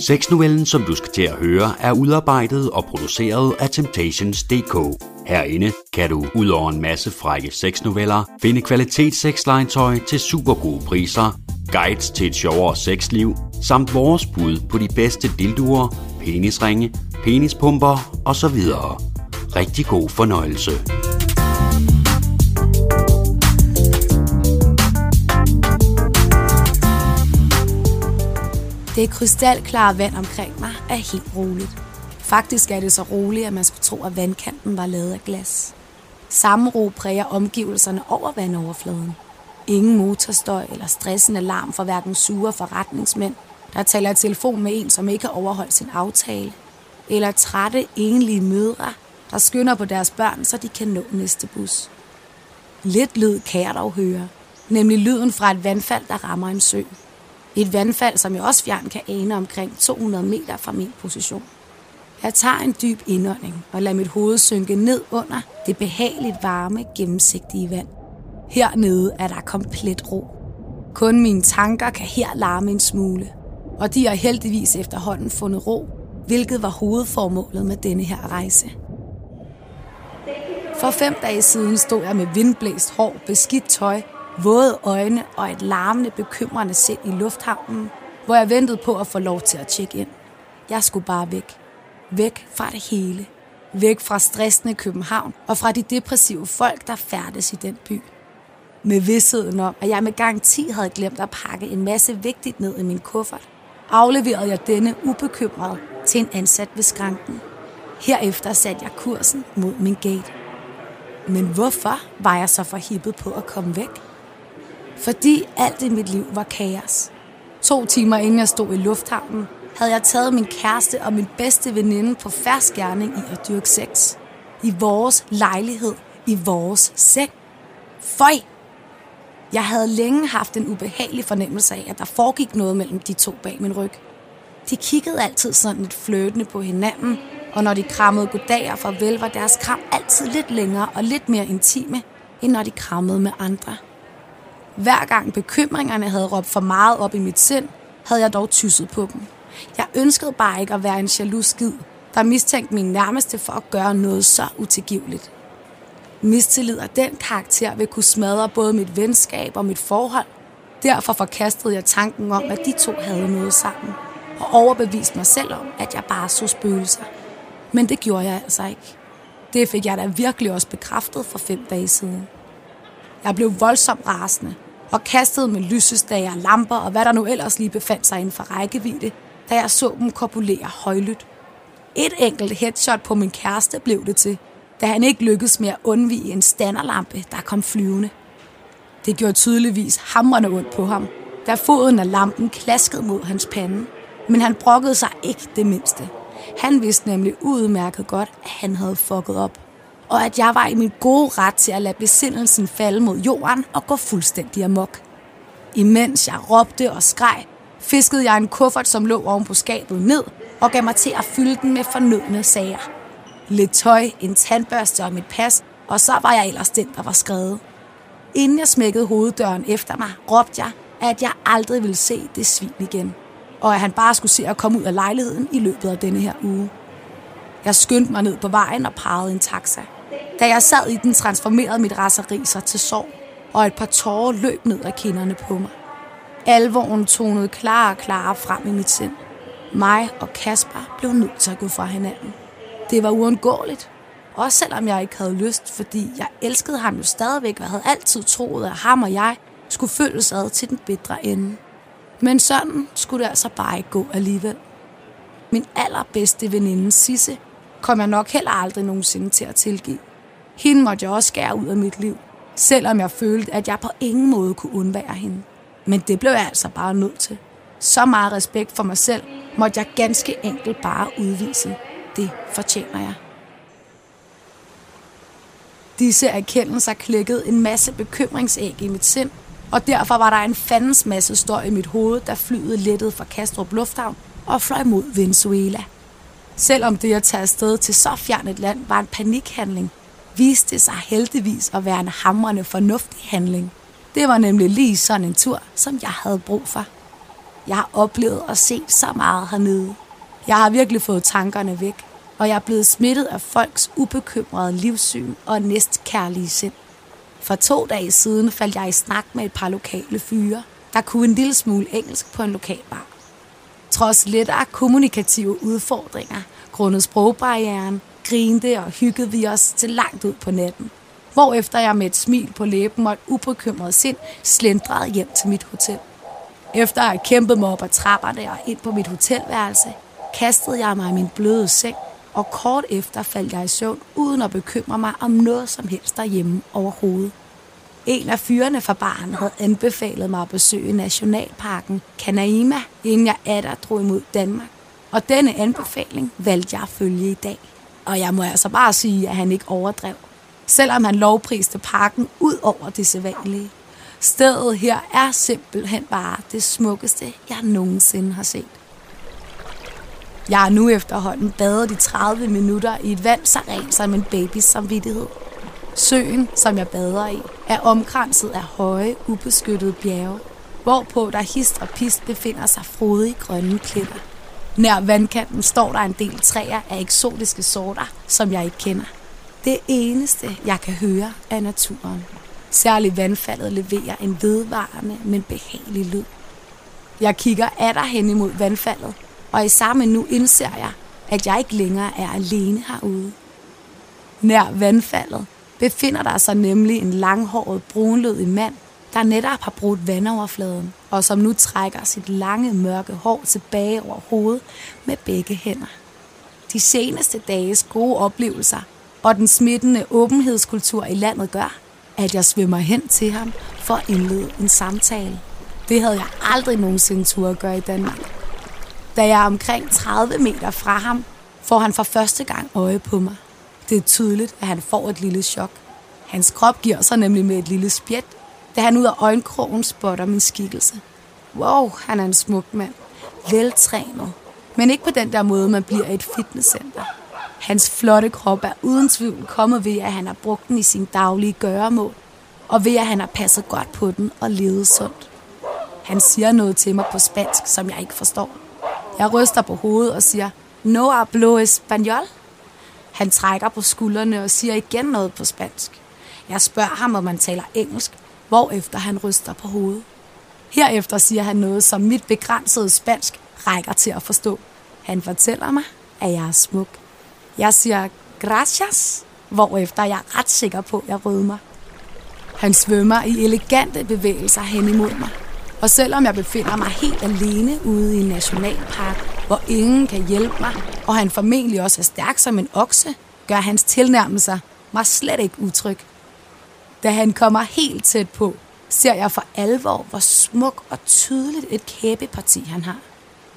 Sexnovellen, som du skal til at høre, er udarbejdet og produceret af Temptations.dk. Herinde kan du, ud over en masse frække sexnoveller, finde kvalitetssexlegetøj til super gode priser, guides til et sjovere sexliv, samt vores bud på de bedste dildoer, penisringe, penispumper osv. Rigtig god fornøjelse. Det krystalklare vand omkring mig er helt roligt. Faktisk er det så roligt, at man skulle tro, at vandkanten var lavet af glas. Samme ro præger omgivelserne over vandoverfladen. Ingen motorstøj eller stressende alarm for hverken sure forretningsmænd, der taler i telefon med en, som ikke har overholdt sin aftale. Eller trætte, enlige mødre, der skynder på deres børn, så de kan nå næste bus. Lidt lyd kan jeg dog høre, nemlig lyden fra et vandfald, der rammer en sø. Et vandfald, som jeg også fjern kan ane omkring 200 meter fra min position. Jeg tager en dyb indånding og lader mit hoved synke ned under det behageligt varme, gennemsigtige vand. Hernede er der komplet ro. Kun mine tanker kan her larme en smule, og de har heldigvis efterhånden fundet ro, hvilket var hovedformålet med denne her rejse. For fem dage siden stod jeg med vindblæst hår, beskidt tøj, våde øjne og et larmende, bekymrende sind i lufthavnen, hvor jeg ventede på at få lov til at tjekke ind. Jeg skulle bare væk. Væk fra det hele. Væk fra stressende København og fra de depressive folk, der færdes i den by. Med vidsheden om, at jeg med garanti havde glemt at pakke en masse vigtigt ned i min kuffert, afleverede jeg denne ubekymret til en ansat ved skranken. Herefter satte jeg kursen mod min gate. Men hvorfor var jeg så forhippet på at komme væk? Fordi alt i mit liv var kaos. To timer inden jeg stod i lufthavnen, havde jeg taget min kæreste og min bedste veninde på færsk gerning i at dyrke sex. I vores lejlighed, i vores seng. Føj! Jeg havde længe haft en ubehagelig fornemmelse af, at der foregik noget mellem de to bag min ryg. De kiggede altid sådan lidt fløtende på hinanden, og når de krammede goddag og farvel, var deres kram altid lidt længere og lidt mere intime, end når de krammede med andre. Hver gang bekymringerne havde råbt for meget op i mit sind, havde jeg dog tysset på dem. Jeg ønskede bare ikke at være en jaloux skid, der mistænkte min nærmeste for at gøre noget så utilgiveligt. Mistillid af den karakter vil kunne smadre både mit venskab og mit forhold. Derfor forkastede jeg tanken om, at de to havde noget sammen, og overbeviste mig selv om, at jeg bare så spøgelser. Men det gjorde jeg altså ikke. Det fik jeg da virkelig også bekræftet for fem dage siden. Jeg blev voldsomt rasende, og kastede med lysestager, lamper og hvad der nu ellers lige befandt sig inden for rækkevidde, da jeg så dem korpulere højlydt. Et enkelt headshot på min kæreste blev det til, da han ikke lykkedes med at undvige en standerlampe, der kom flyvende. Det gjorde tydeligvis hamrende ondt på ham, da foden af lampen klaskede mod hans pande, men han brokkede sig ikke det mindste. Han vidste nemlig udmærket godt, at han havde fucket op og at jeg var i min gode ret til at lade besindelsen falde mod jorden og gå fuldstændig amok. Imens jeg råbte og skreg, fiskede jeg en kuffert, som lå oven på skabet ned, og gav mig til at fylde den med fornødne sager. Lidt tøj, en tandbørste og mit pas, og så var jeg ellers den, der var skrevet. Inden jeg smækkede hoveddøren efter mig, råbte jeg, at jeg aldrig ville se det svin igen, og at han bare skulle se at komme ud af lejligheden i løbet af denne her uge. Jeg skyndte mig ned på vejen og parrede en taxa. Da jeg sad i den, transformerede mit raseri sig til sorg, og et par tårer løb ned ad kinderne på mig. Alvoren tonede klar og klar frem i mit sind. Mig og Kasper blev nødt til at gå fra hinanden. Det var uundgåeligt. Også selvom jeg ikke havde lyst, fordi jeg elskede ham jo stadigvæk og havde altid troet, at ham og jeg skulle følges ad til den bedre ende. Men sådan skulle det altså bare ikke gå alligevel. Min allerbedste veninde Sisse kom jeg nok heller aldrig nogensinde til at tilgive. Hende måtte jeg også skære ud af mit liv, selvom jeg følte, at jeg på ingen måde kunne undvære hende. Men det blev jeg altså bare nødt til. Så meget respekt for mig selv måtte jeg ganske enkelt bare udvise. Det fortjener jeg. Disse erkendelser klikkede en masse bekymringsæg i mit sind, og derfor var der en fandens masse støj i mit hoved, da flyet lettede fra Kastrup Lufthavn og fløj mod Venezuela. Selvom det at tage afsted til så fjern et land var en panikhandling, viste det sig heldigvis at være en hamrende fornuftig handling. Det var nemlig lige sådan en tur, som jeg havde brug for. Jeg har oplevet og set så meget hernede. Jeg har virkelig fået tankerne væk, og jeg er blevet smittet af folks ubekymrede livssyn og næstkærlige sind. For to dage siden faldt jeg i snak med et par lokale fyre, der kunne en lille smule engelsk på en lokal bar. Trods lettere kommunikative udfordringer, grundet sprogbarrieren, grinte og hyggede vi os til langt ud på natten. Hvorefter jeg med et smil på læben og et ubekymret sind slendrede hjem til mit hotel. Efter at have kæmpet mig op ad trapperne og ind på mit hotelværelse, kastede jeg mig i min bløde seng, og kort efter faldt jeg i søvn, uden at bekymre mig om noget som helst derhjemme overhovedet. En af fyrene fra baren havde anbefalet mig at besøge Nationalparken Kanaima, inden jeg atter drog imod Danmark. Og denne anbefaling valgte jeg at følge i dag. Og jeg må altså bare sige, at han ikke overdrev. Selvom han lovpriste parken ud over det sædvanlige. Stedet her er simpelthen bare det smukkeste, jeg nogensinde har set. Jeg har nu efterhånden badet i 30 minutter i et vand så rent som en babys samvittighed. Søen, som jeg bader i, er omkranset af høje, ubeskyttede bjerge, hvorpå der hist og pist befinder sig frodige grønne pletter. Nær vandkanten står der en del træer af eksotiske sorter, som jeg ikke kender. Det eneste, jeg kan høre, er naturen. Særligt vandfaldet leverer en vedvarende, men behagelig lyd. Jeg kigger atter hen imod vandfaldet, og i samme nu indser jeg, at jeg ikke længere er alene herude. Nær vandfaldet befinder der sig nemlig en langhåret, brunlødig mand, der netop har brudt vandoverfladen, og som nu trækker sit lange, mørke hår tilbage over hovedet med begge hænder. De seneste dages gode oplevelser og den smittende åbenhedskultur i landet gør, at jeg svømmer hen til ham for at indlede en samtale. Det havde jeg aldrig nogensinde tur at gøre i Danmark. Da jeg er omkring 30 meter fra ham, får han for første gang øje på mig. Det er tydeligt, at han får et lille chok. Hans krop giver sig nemlig med et lille spjæt, da han ud af øjenkrogen spotter min skikkelse. Wow, han er en smuk mand. Veltrænet. Men ikke på den der måde, man bliver i et fitnesscenter. Hans flotte krop er uden tvivl kommet ved, at han har brugt den i sin daglige gøremål, og ved, at han har passet godt på den og levet sundt. Han siger noget til mig på spansk, som jeg ikke forstår. Jeg ryster på hovedet og siger, no hablo español. Han trækker på skuldrene og siger igen noget på spansk. Jeg spørger ham, om man taler engelsk, hvorefter han ryster på hovedet. Herefter siger han noget, som mit begrænsede spansk rækker til at forstå. Han fortæller mig, at jeg er smuk. Jeg siger gracias, hvorefter jeg er ret sikker på, at jeg rødmer. Han svømmer i elegante bevægelser hen imod mig. Og selvom jeg befinder mig helt alene ude i en nationalpark, hvor ingen kan hjælpe mig, og han formentlig også er stærk som en okse, gør hans tilnærmelser mig slet ikke utryg. Da han kommer helt tæt på, ser jeg for alvor, hvor smuk og tydeligt et kæbeparti han har.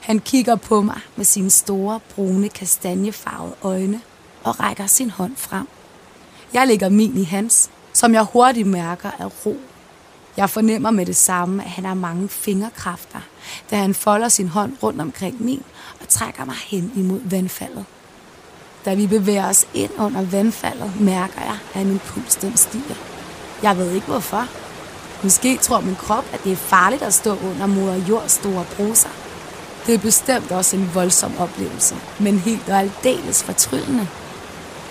Han kigger på mig med sine store, brune, kastanjefarvede øjne og rækker sin hånd frem. Jeg lægger min i hans, som jeg hurtigt mærker er ro. Jeg fornemmer med det samme, at han har mange fingerkræfter, da han folder sin hånd rundt omkring min og trækker mig hen imod vandfaldet. Da vi bevæger os ind under vandfaldet, mærker jeg, at min puls den stiger. Jeg ved ikke hvorfor. Måske tror min krop, at det er farligt at stå under moder jords store bruser. Det er bestemt også en voldsom oplevelse, men helt og aldeles fortryllende.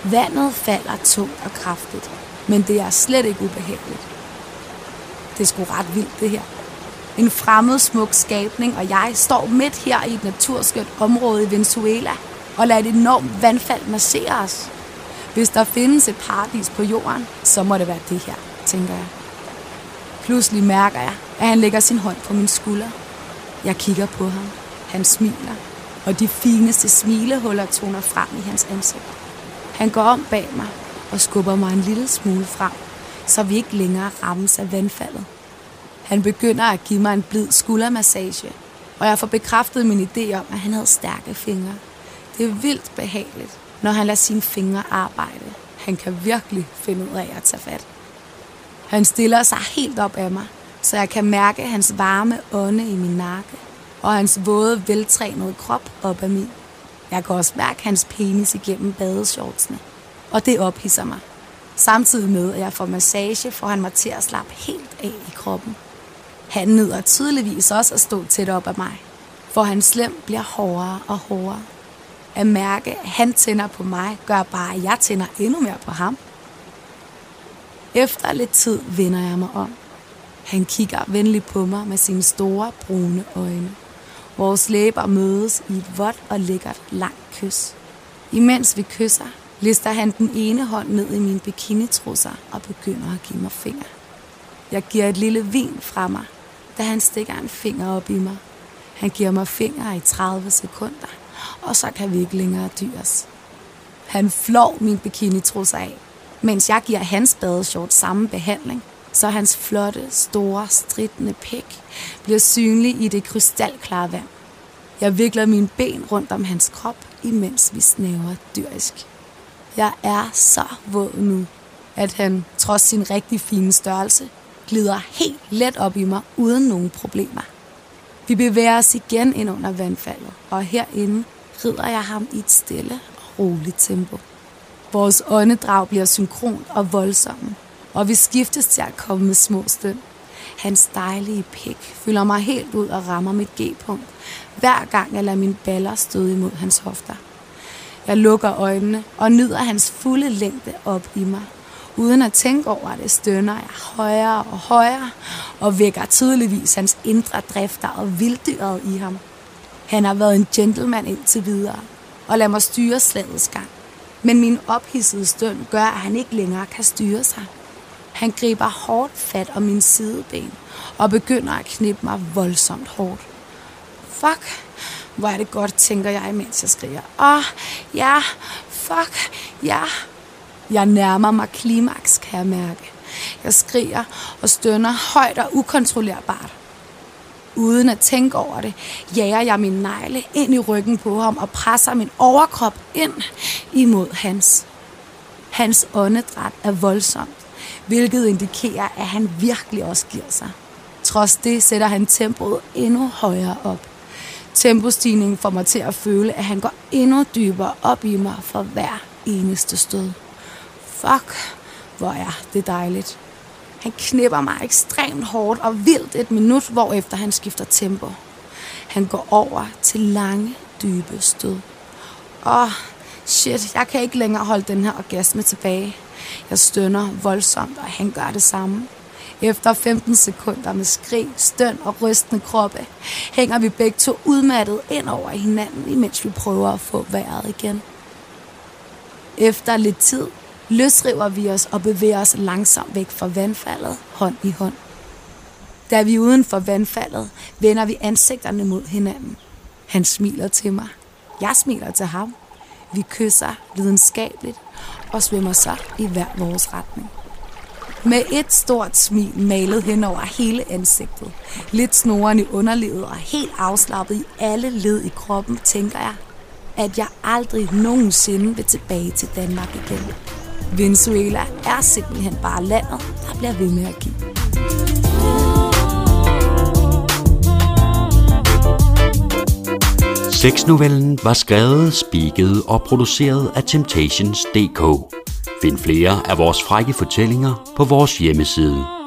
Vandet falder tungt og kraftigt, men det er slet ikke ubehageligt. Det er sgu ret vildt, det her. En fremmed smuk skabning, og jeg står midt her i et naturskønt område i Venezuela og lader et enormt vandfald massere os. Hvis der findes et paradis på jorden, så må det være det her, tænker jeg. Pludselig mærker jeg, at han lægger sin hånd på min skulder. Jeg kigger på ham. Han smiler, og de fineste smilehuller toner frem i hans ansigt. Han går om bag mig og skubber mig en lille smule frem, så vi ikke længere rammes af vandfaldet. Han begynder at give mig en blid skuldermassage, og jeg får bekræftet min idé om, at han havde stærke fingre. Det er vildt behageligt, når han lader sine fingre arbejde. Han kan virkelig finde ud af at tage fat. Han stiller sig helt op af mig, så jeg kan mærke hans varme ånde i min nakke, og hans våde, veltrænede krop op af min. Jeg kan også mærke hans penis igennem badeshortsene, og det ophidser mig. Samtidig med, at jeg får massage, får han mig til at slappe helt af i kroppen. Han nyder tydeligvis også at stå tæt op af mig. For hans slem bliver hårdere og hårdere. At mærke, at han tænder på mig, gør bare, at jeg tænder endnu mere på ham. Efter lidt tid vender jeg mig om. Han kigger venligt på mig med sine store brune øjne. Vores læber mødes i et vådt og lækkert langt kys. Imens vi kysser, lister han den ene hånd ned i mine bikinitrusser og begynder at give mig finger. Jeg giver et lille vin fra mig, da han stikker en finger op i mig. Han giver mig fingre i 30 sekunder, og så kan vi ikke længere dyres. Han flår min bikinitrusser af, mens jeg giver hans badeshort samme behandling, så hans flotte, store, stridende pæk bliver synlig i det krystalklare vand. Jeg vikler mine ben rundt om hans krop, imens vi snæver dyrisk. Jeg er så våd nu, at han, trods sin rigtig fine størrelse, glider helt let op i mig uden nogen problemer. Vi bevæger os igen ind under vandfaldet, og herinde rider jeg ham i et stille og roligt tempo. Vores åndedrag bliver synkron og voldsomme, og vi skiftes til at komme med små støn. Hans dejlige pik fylder mig helt ud og rammer mit G-punkt, hver gang jeg lader mine baller støde imod hans hofter. Jeg lukker øjnene og nyder hans fulde længde op i mig. Uden at tænke over det, stønner jeg højere og højere og vækker tydeligvis hans indre drifter og vilddyret i ham. Han har været en gentleman indtil videre, og lader mig styre slagets gang. Men min ophidsede støn gør, at han ikke længere kan styre sig. Han griber hårdt fat om min sideben og begynder at knippe mig voldsomt hårdt. Fuck, hvor er det godt, tænker jeg, mens jeg skriger. Åh, oh, ja, fuck, ja. Jeg nærmer mig klimaks, kan jeg mærke. Jeg skriger og stønner højt og ukontrollerbart. Uden at tænke over det, jager jeg min negle ind i ryggen på ham og presser min overkrop ind imod hans. Hans åndedræt er voldsomt, hvilket indikerer, at han virkelig også giver sig. Trods det sætter han tempoet endnu højere op. Tempostigningen får mig til at føle, at han går endnu dybere op i mig for hver eneste stød. Fuck, hvor er det dejligt. Han knipper mig ekstremt hårdt og vildt et minut, hvorefter han skifter tempo. Han går over til lange, dybe stød. Åh, oh, shit, jeg kan ikke længere holde den her orgasme tilbage. Jeg stønner voldsomt, og han gør det samme. Efter 15 sekunder med skrig, støn og rystende kroppe, hænger vi begge to udmattet ind over hinanden, imens vi prøver at få vejret igen. Efter lidt tid løsriver vi os og bevæger os langsomt væk fra vandfaldet, hånd i hånd. Da vi er uden for vandfaldet, vender vi ansigterne mod hinanden. Han smiler til mig. Jeg smiler til ham. Vi kysser lidenskabeligt og svømmer så i hver vores retning. Med et stort smil malet hen over hele ansigtet, lidt snoren i underlivet og helt afslappet i alle led i kroppen, tænker jeg, at jeg aldrig nogensinde vil tilbage til Danmark igen. Venezuela er simpelthen bare landet, der bliver ved med at give. Sexnovellen var skrevet, spiket og produceret af Temptations.dk. Find flere af vores frække fortællinger på vores hjemmeside.